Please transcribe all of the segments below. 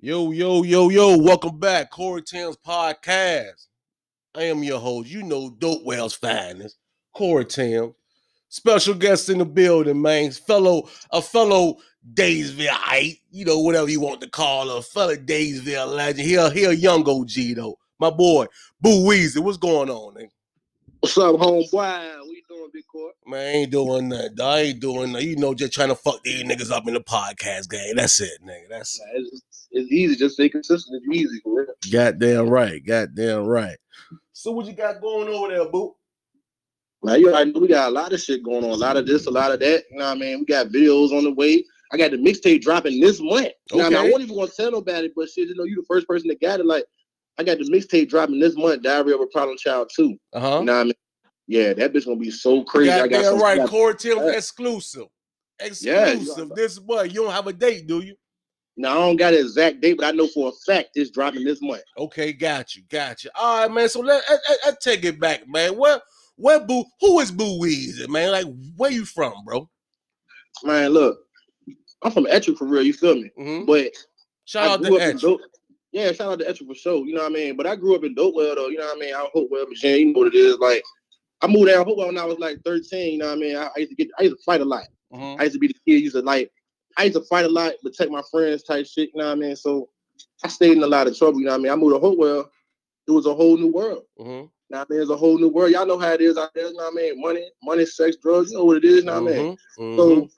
Yo, yo, yo, yo, welcome back. Corey Towns podcast. I am your host. You know Dope Well's finest, Corey Tim. Special guest in the building, man. Fellow, a fellow Daysville you know, whatever you want to call her, fellow Daysville legend. Here, here, young OG though. My boy, Boo Weezy. What's going on, man? What's up, homeboy? What you doing, Big Court? Man, I ain't doing that. I ain't doing that. You know, just trying to fuck these niggas up in the podcast game. That's it, nigga. That's it. It's, it's easy. Just stay consistent. It's easy, real. Goddamn right. Goddamn right. So what you got going over there, boo? Man, you already know we got a lot of shit going on. A lot of this, a lot of that. You know what I mean? We got videos on the way. I got the mixtape dropping this month. You okay. I, mean? I wasn't even gonna tell nobody, but shit, you know, you the first person that got it. Like, I got the mixtape dropping this month, Diary of a Problem Child 2. Uh-huh. You know what I mean? Yeah, that bitch gonna be so crazy. I got that right, Corey Tim exclusive. Exclusive yeah, this month. You don't have a date, do you? No, I don't got an exact date, but I know for a fact it's dropping this month. Okay, got you, got you. All right, man. So let I, I, I take it back, man. What where Boo? Who is Boo Weezy, man? Like, where you from, bro? Man, look, I'm from Ettrick for real. You feel me? Mm-hmm. But shout out to Ettrick. Yeah, shout out to Ettrick for sure. You know what I mean? But I grew up in Dopewell though. You know what I mean? Out Hopewell, Virginia. You know what it is. Like, I moved down Hopewell when I was like 13. You know what I mean? I, I used to get, I used to fight a lot. Mm-hmm. I used to be the kid. Used to like I used to fight a lot, protect my friends type shit, you know what I mean? So I stayed in a lot of trouble, you know what I mean? I moved to Hopewell, it was a whole new world. Mm-hmm. Now there's a whole new world. Y'all know how it is out there, you know what I mean? Money, money, sex, drugs, you know what it is, you know what mm-hmm. I mean? Mm-hmm. So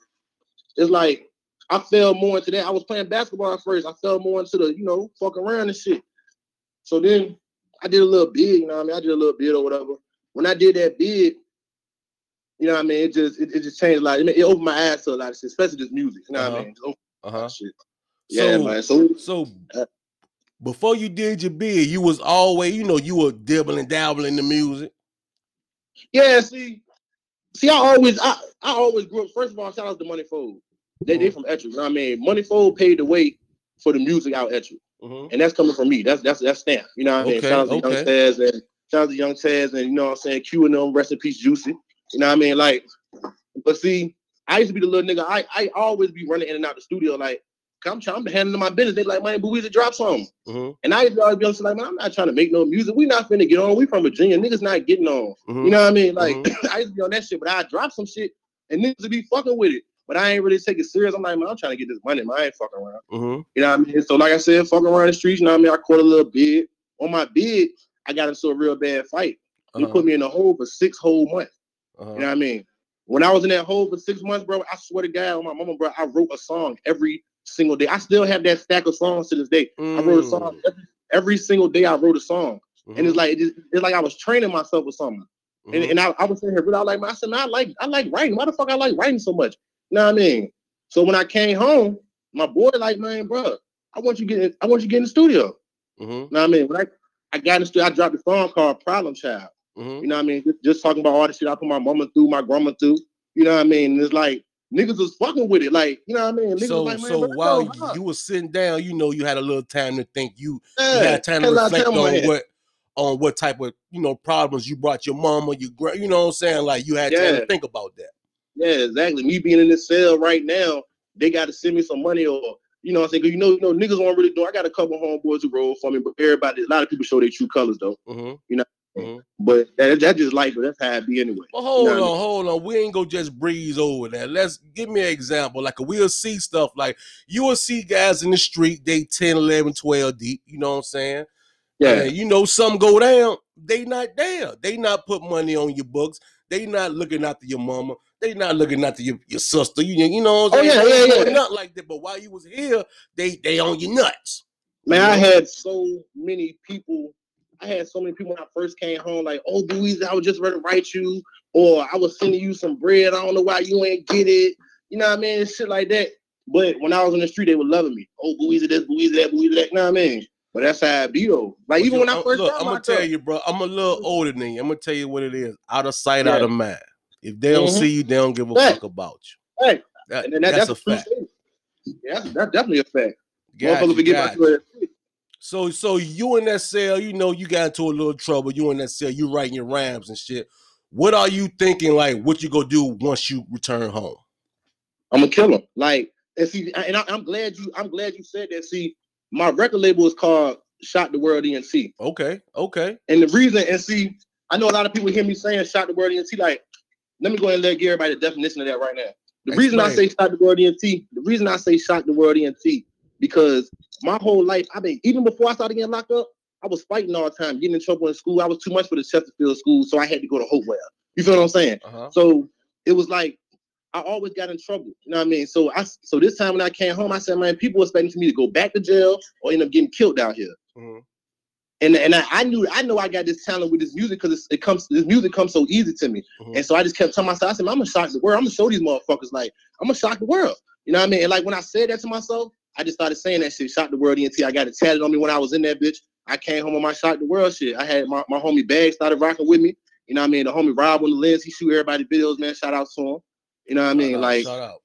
it's like I fell more into that. I was playing basketball at first. I fell more into the, you know, fuck around and shit. So then I did a little bid, you know what I mean? I did a little bid or whatever. When I did that bid, you know what I mean? It just it, it just changed a lot. It, it, opened my eyes to a lot of shit, especially this music. You know uh-huh. what I uh-huh. mean? Uh-huh. Shit. Yeah, so, man. So so uh, before you did your bid, you was always, you know, you were dibbling, dabbling in the music. Yeah, see, see, I always I, I always grew up. First of all, shout out to Money Fold. They they mm-hmm. from Ettrick. You know I mean? Money Fold paved the way for the music out Ettrick. Mm-hmm. And that's coming from me. That's that's that's stamp. You know what I mean? shout out to okay. Young Taz and shout out to Young Taz and you know what I'm saying, Q and them, rest in peace, Juicy. You know what I mean? Like, but see, I used to be the little nigga. I I always be running in and out the studio like. I'm trying to handle my business. They like, man, but we to drop something. Mm-hmm. And I used to always be like, man, I'm not trying to make no music. We not finna get on. We from Virginia. Niggas not getting on. Mm-hmm. You know what I mean? Like, mm-hmm. I used to be on that shit, but I drop some shit and niggas would be fucking with it. But I ain't really take it serious. I'm like, man, I'm trying to get this money, man. I ain't fucking around. Mm-hmm. You know what I mean? So, like I said, fucking around the streets, you know what I mean? I caught a little bid. On my bid, I got into a real bad fight. He uh-huh. put me in a hole for six whole months. Uh-huh. You know what I mean? When I was in that hole for six months, bro, I swear to God, my mama, bro, I wrote a song every single day. I still have that stack of songs to this day. Mm. I wrote a song mm. every, every, single day. I wrote a song, mm-hmm. and it's like it's, it's, like I was training myself with something. Mm-hmm. And, and I, I was sitting here, but I like, I said, I like I like writing. Why the fuck I like writing so much? You know what I mean? So when I came home, my boy like, man, bro, I want you get I want you get in the studio. Mm-hmm. You know what I mean? When I I got in the studio, I dropped a song called Problem Child. Mm-hmm. You know what I mean? Just, just, talking about all the shit I put my mama through, my grandma through. You know what I mean? And it's like niggas was fucking with it. Like, you know what I mean? Niggas so, like, so while you, you were sitting down, you know, you had a little time to think. You, yeah, you had time to reflect on what on what type of you know problems you brought your mama, your grand, you know what I'm saying? Like you had yeah. time to think about that. Yeah, exactly. Me being in this cell right now, they got to send me some money or you know what I'm saying? Cause you know, you know, niggas won't really do. I got a couple homeboys who roll for me, but everybody, a lot of people show their true colors though. Mm-hmm. You know, Mm-hmm. But that, that's just life, but that's how it be anyway. Well, hold you know on, I mean? hold on. We ain't gonna just breeze over that. Let's give me an example. Like we'll see stuff like you will see guys in the street, they 10, 11, 12 deep, you know what I'm saying? Yeah. And you know, some go down, they not there. They not put money on your books. They not looking after your mama. They not looking after your, your sister. You, you know what I'm saying? Oh, yeah, yeah, yeah. Not like that. But while you was here, they they on your nuts. Man, you know? I had so many people I had so many people when I first came home, like, oh, Louise, I was just ready to write you, or I was sending you some bread. I don't know why you ain't get it. You know what I mean? Shit like that. But when I was on the street, they were loving me. Oh, Louise, this, Louise, that, Louise, that. You know what I mean? But that's how I be though. Like even when I first look, I'm gonna tell you, bro. I'm a little older than you. I'm gonna tell you what it is. Out of sight, yeah. out of mind. If they don't mm-hmm. see you, they don't give a fuck about you. Hey, that, that, that's, that's, a fact. Yeah, that's, that's, definitely a fact. Got you, got you. So so you in that cell, you know, you got into a little trouble. You in that cell, you writing your rhymes and shit. What are you thinking? Like, what you gonna do once you return home? I'm gonna kill him. Like, and see, and I, am glad you, I'm glad you said that. See, my record label is called Shock the World ENT. Okay, okay. And the reason, and see, I know a lot of people hear me saying Shock the World ENT. Like, let me go ahead and let give everybody the definition of that right now. The Explain. reason I say Shock the World ENT, the reason I say Shock the World ENT, because my whole life, I've been even before I started getting locked up, I was fighting all the time, getting in trouble in school. I was too much for the Chesterfield school, so I had to go to Hopewell. You feel what I'm saying? Uh-huh. So it was like I always got in trouble. You know what I mean? So I so this time when I came home, I said, man, people were expecting me to go back to jail or end up getting killed out here. Mm-hmm. And and I, I, knew I know I got this talent with this music because it comes this music comes so easy to me. Mm-hmm. And so I just kept telling myself, I said, I'm gonna shock the world. I'm gonna show these motherfuckers like I'm gonna shock the world. You know what I mean? And like when I said that to myself, I just started saying that shit, shock the world ENT. I got it tatted on me when I was in that bitch. I came home on my shock the world shit. I had my, my homie Bag started rocking with me. You know what I mean? The homie Rob on the lens, he shoot everybody videos, man. Shout out to him. You know what I mean? Shout like, out.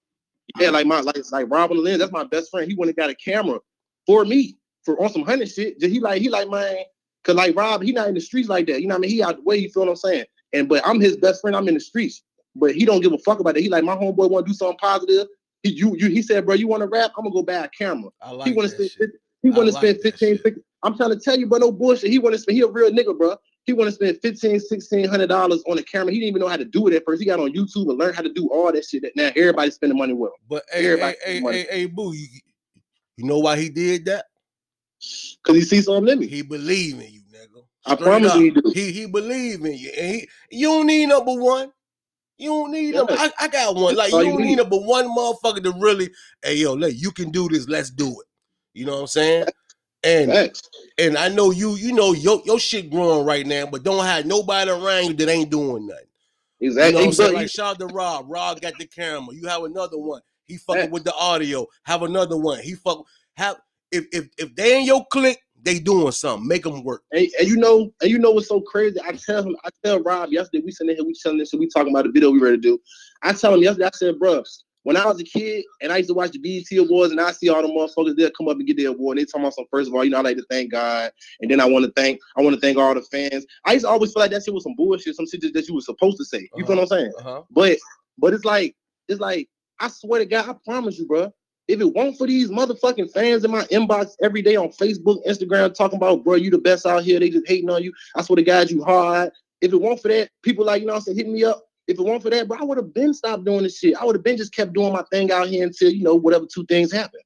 yeah, like my like like Rob on the lens, that's my best friend. He went and got a camera for me for on some hunting shit. He like he like man, cause like Rob, he not in the streets like that. You know what I mean? He out the way. You feel what I'm saying? And but I'm his best friend. I'm in the streets, but he don't give a fuck about that. He like my homeboy want to do something positive. He you you he said, bro, you want to rap? I'm gonna go buy a camera. I like he want to spend. He want to like spend 15, 15, I'm trying to tell you, but no bullshit. He want to spend. He a real nigga, bro. He want to spend 15, 1600 dollars on a camera. He didn't even know how to do it at first. He got on YouTube and learned how to do all that shit. That now everybody's spending money with him. But hey, everybody hey, hey, hey, hey, boo, you, you know why he did that? Cause he sees something in me. He believe in you, nigga. Straight I promise up. you, he do. He he believe in you, and he you don't need number one. You don't need yeah. number. I, I got one. Like you don't need number one motherfucker to really. Hey yo, let you can do this. Let's do it. You know what I'm saying? And Thanks. and I know you, you know your your shit growing right now, but don't have nobody around you that ain't doing nothing. Exactly. You know what I'm Like shout out to Rob. Rob got the camera. You have another one. He fucking Thanks. with the audio. Have another one. He fuck have if if if they in your clique, they doing something. Make them work. And, and, you know, and you know what's so crazy? I tell him, I tell Rob yesterday, we sitting here, we telling this, we talking about the video we ready to do. I tell him yesterday, I said, bro, when I was a kid and I used to watch the BET Awards and I see all the motherfuckers there come up and get their award, and they talking about some first of all, you know, I like to thank God, and then I want to thank, I want to thank all the fans. I used to always feel like that shit was some bullshit, some shit that you were supposed to say. You uh-huh. feel what I'm saying? Uh-huh. But but it's like it's like I swear to God, I promise you, bro. If it weren't for these motherfucking fans in my inbox every day on Facebook, Instagram, talking about, bro, you the best out here, they just hating on you. I swear to God, you hard. If it weren't for that, people like, you know I'm saying, hitting me up, if it weren't for that, bro, I would have been stopped doing this shit. I would have been just kept doing my thing out here until you know whatever two things happen.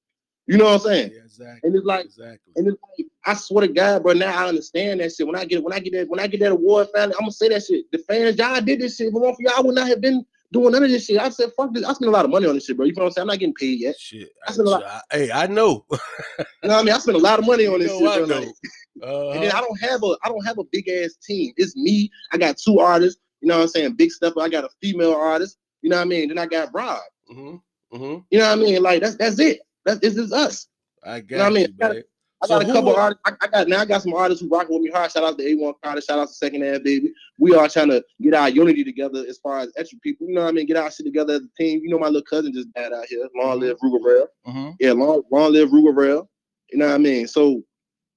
You know what I'm saying? Yeah, exactly. And it's like, exactly. and it's like, I swear to God, bro. Now I understand that shit. When I get, when I get that, when I get that award, family, I'm gonna say that shit. The fans, y'all did this shit. If it weren't for y'all, I would not have been doing none of this shit. I said, fuck this. I spent a lot of money on this shit, bro. You know what I'm saying? I'm not getting paid yet. Shit. I spent a lot. I, hey, I know. you know what I mean? I spent a lot of money on this you know, shit. Bro. Like, uh-huh. And then I don't have a, I don't have a big ass team. It's me. I got two artists. You know what I'm saying? Big stuff. I got a female artist. You know what I mean? Then I got Rob. Mm-hmm. Mm-hmm. You know what I mean? Like that's that's it. That's this is us. I got you. Know what I mean? I got, so a couple artists. I, I, got now. I got some artists who rocking with me hard. Shout out to A1 Carter. Shout out to Second Hand Baby. We are trying to get our unity together as far as extra people. You know what I mean? Get our shit together as a team. You know my little cousin just died out here. Long mm-hmm. live Ruger mm-hmm. Yeah, long long live Ruger You know what I mean? So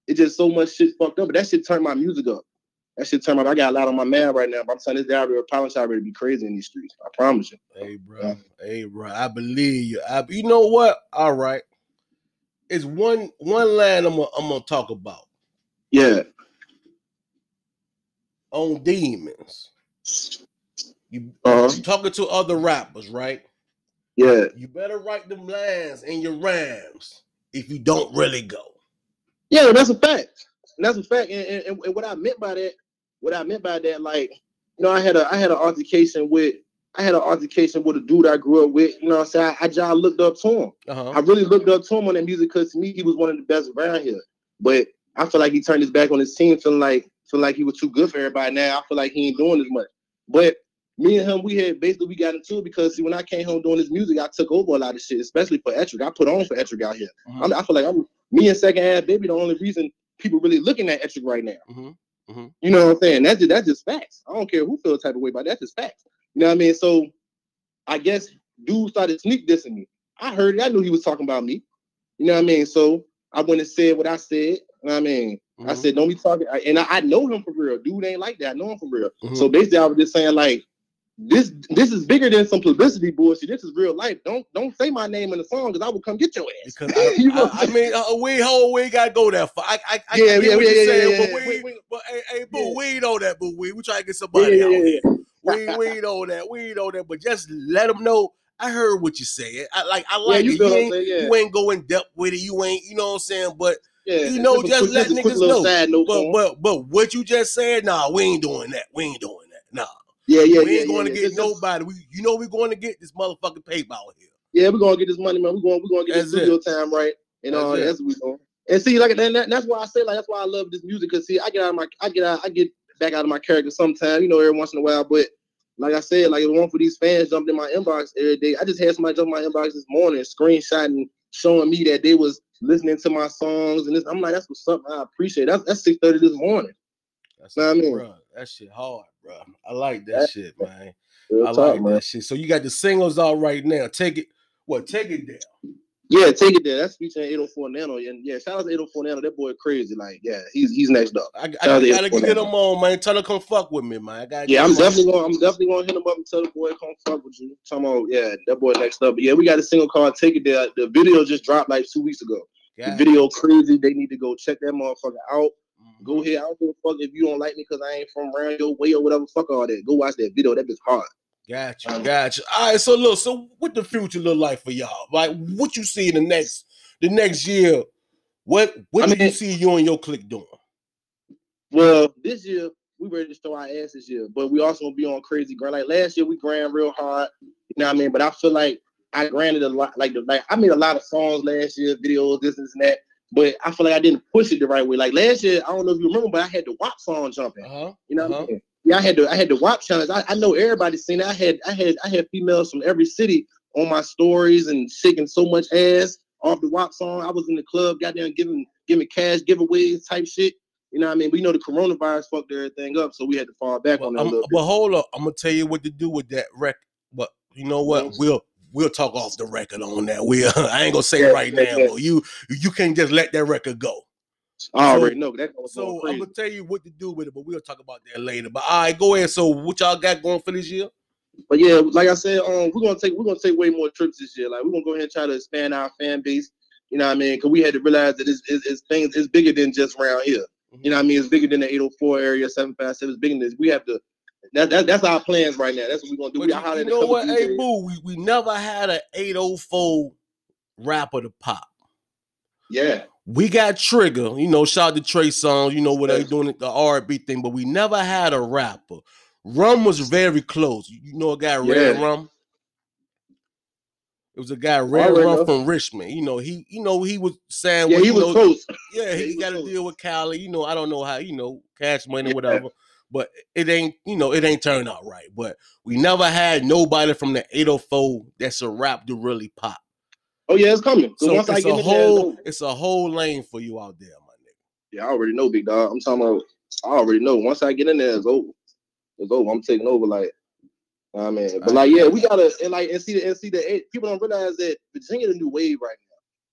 it just so much shit fucked up. But that shit turned my music up. That shit turned up. I got a lot on my man right now, but I'm telling this guy, Pollen shot ready to be crazy in these streets. I promise you. Hey, bro. Yeah. Hey, bro. I believe you. I, you know what? All right. It's one one line I'm gonna, I'm gonna talk about. Yeah. On demons. You uh-huh. talking to other rappers, right? Yeah. You better write them lines in your rhymes if you don't really go. Yeah, that's a fact. That's a fact. And, and, and what I meant by that what I meant by that, like, you know, I had a I had an altercation with I had an altercation with a dude I grew up with. You know, what I'm saying I, I just looked up to him. Uh-huh. I really looked up to him on that music because to me he was one of the best around here. But I feel like he turned his back on his team, feeling like feeling like he was too good for everybody. Now I feel like he ain't doing as much. But me and him, we had basically we got into it because see, when I came home doing this music, I took over a lot of shit, especially for Ettrick. I put on for Ettrick out here. Uh-huh. I feel like I'm me and Second Half Baby the only reason people really looking at Ettrick right now. Uh-huh. Mm-hmm. You know what I'm saying? That's just that's just facts. I don't care who feels type of way about that. That's just facts. You know what I mean? So I guess dude started sneak dissing me. I heard it. I knew he was talking about me. You know what I mean? So I went and said what I said. You know what I mean? Mm-hmm. I said, don't be talking. And I, I, know him for real. Dude ain't like that. I know him for real. Mm-hmm. So basically, I was just saying, like, this this is bigger than some publicity bullshit. This is real life. Don't don't say my name in the song because I will come get your ass. Because I, you know I, I, mean, uh, we whole we gotta go that far. I I, I yeah, yeah, yeah, yeah, saying, yeah, but we, we, but hey, hey, boo, yeah. we know that, boo. We we try to get somebody yeah, out here. We we know that, we know that, but just let them know. I heard what you said. I like I like you it. You ain't, you ain't go in depth with it. You ain't, you know what I'm saying? But yeah, you know, just let niggas know. But, but but what you just said, nah, we ain't doing that. We ain't doing that. Nah. Yeah, yeah, we ain't yeah, going yeah, to get nobody. We, you know, we're going to get this motherfucking paper here. Yeah, we're gonna get this money, man. We're going, we're gonna get that's this studio it. time right, and. That's, uh, that's what we going. And see, like that, that's why I say, like, that's why I love this music. Cause see, I get out of my, I get out, I get back out of my character sometimes, you know, every once in a while. But like I said, like it one for these fans jumped in my inbox every day. I just had somebody jump in my inbox this morning, screenshotting, showing me that they was listening to my songs, and this, I'm like, that's what's up. I appreciate. It. That's that's six thirty this morning. That's what I mean, bro, that shit hard, bro. I like that, shit, man. I like that shit. So you got the singles out right now. Take it. What? Take it down. Yeah, take it there. That's featuring 804 Nano. And yeah, shout out to 804 Nano. That boy crazy. Like, yeah, he's he's next up. I, I, I gotta get him on, man. Tell him come fuck with me, man. I gotta yeah, I'm definitely gonna I'm definitely going to hit him up and tell the boy come fuck with you. Talking about yeah, that boy next up. But yeah, we got a single called "Take It There." The video just dropped like two weeks ago. the video crazy. They need to go check that motherfucker out. Mm-hmm. Go ahead. I don't give a fuck if you don't like me because I ain't from around your way or whatever. Fuck all that. Go watch that video. That bitch hard. Gotcha, gotcha. All right, so look, so what the future look like for y'all? Like, what you see in the next the next year? What what I do mean, you see you and your clique doing? Well, this year we ready to show our ass this year, but we also gonna be on crazy grind. Like last year, we grind real hard. You know what I mean? But I feel like I granted a lot. Like the like I made a lot of songs last year, videos, this, this and that. But I feel like I didn't push it the right way. Like last year, I don't know if you remember, but I had the WAP song jumping. Uh-huh. You know, uh-huh. I mean? Yeah, I had to I had to WAP challenge. I, I know everybody seen it. I had I had I had females from every city on my stories and shaking so much ass off the WAP song. I was in the club, goddamn giving giving cash giveaways type shit. You know what I mean? You know the coronavirus fucked everything up, so we had to fall back well, on that. But hold up, I'm gonna tell you what to do with that record. But you know what? Mm-hmm. We'll we'll talk off the record on that. We I ain't gonna say yeah, right yeah, now, yeah. but you you can't just let that record go. I already so, know that. So I'm gonna tell you what to do with it, but we'll talk about that later. But all right, go ahead. So what y'all got going for this year? But yeah, like I said, um, we're gonna take we're gonna take way more trips this year. Like we're gonna go ahead and try to expand our fan base. You know what I mean? Because we had to realize that it's, it's, it's things it's bigger than just around here. Mm-hmm. You know what I mean? It's bigger than the 804 area, 757. It's bigger than this. We have to. That, that, that's our plans right now. That's what we're gonna do. But we you, you know what? Hey, boo, we, we never had an 804 rapper to pop. Yeah we got Trigger, you know, shout out to Trey Songz, you know what they doing the R&B thing, but we never had a rapper. Rum was very close. You know a guy yeah. Red Rum? It was a guy Red Rum from Richmond. You know, he you know he was saying Yeah, he was know, close. Yeah, he, he got to deal with Cali. You know, I don't know how, you know, cash money, yeah. whatever. But it ain't, you know, it ain't turned out right. But we never had nobody from the 804 that's a rap to really pop. Oh yeah, it's coming. So once it's I get a whole, there, it's a whole lane for you out there, my nigga. Yeah, I already know, big dog. I'm talking about. I already know. Once I get in there, it's over. It's over. I'm taking over. Like, I mean, but like, yeah, we gotta and like and see the and see the people don't realize that Virginia the new wave right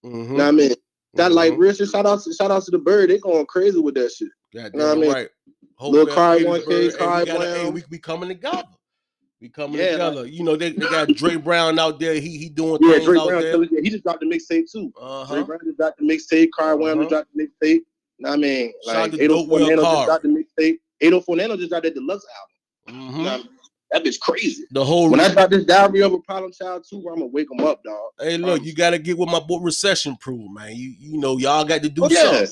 now. Mm-hmm. You know what I mean? That mm-hmm. like real shit. Shout out to shout out to the bird. They going crazy with that shit. God you know what I mean? Right. Little car one K, car Hey, we be coming together. We coming yeah, together. Like, you know, they, they got Dre Brown out there. He he doing yeah, things Dre out Brown, there. Yeah, he just dropped the mixtape too. Uh-huh. Dre Brown just dropped the mixtape. Car uh-huh. Wham dropped the mixtape. I mean, like 804 Nano just dropped the mixtape. 804 Nano just dropped that deluxe album. Mm-hmm. I mean? That bitch crazy. The whole when I drop this Diary of a Problem Child too, I'm gonna wake them up, dog. Hey, look, um, you gotta get with my boy Recession Proof, man. You you know y'all got to do oh, something.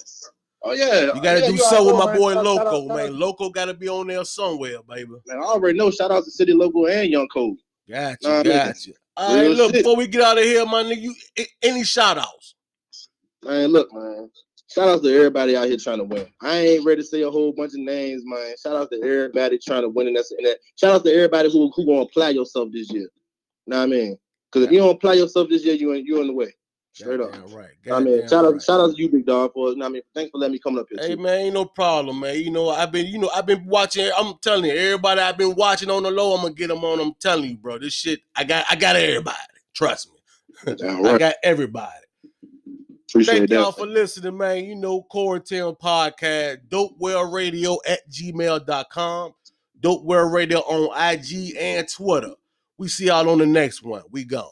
Oh yeah, you oh, gotta yeah, do something with my boy Loco, man. Loco gotta be on there somewhere, baby. Man, I already know. Shout out to City Loco and Young Cole. Gotcha, nah, gotcha. All right, look, shit. before we get out of here, my nigga, you any shout outs? Man, look, man. Shout out to everybody out here trying to win. I ain't ready to say a whole bunch of names, man. Shout out to everybody trying to win, and that's and that. Shout out to everybody who who gonna apply yourself this year. You know what I mean? Because if you don't apply yourself this year, you in you in the way. Straight up. Right. I mean, shout out, shout out to you, big dog, for I mean, thanks for letting me come up here. Hey too. man, ain't no problem, man. You know, I've been, you know, I've been watching. I'm telling you, everybody I've been watching on the low, I'm gonna get them on. I'm telling you, bro, this shit, I got, I got everybody. Trust me, right. I got everybody. Appreciate Thank y'all for listening, man. You know, Quarantine Podcast, Dope Well Radio at gmail.com. Dope World Radio on IG and Twitter. We see y'all on the next one. We go.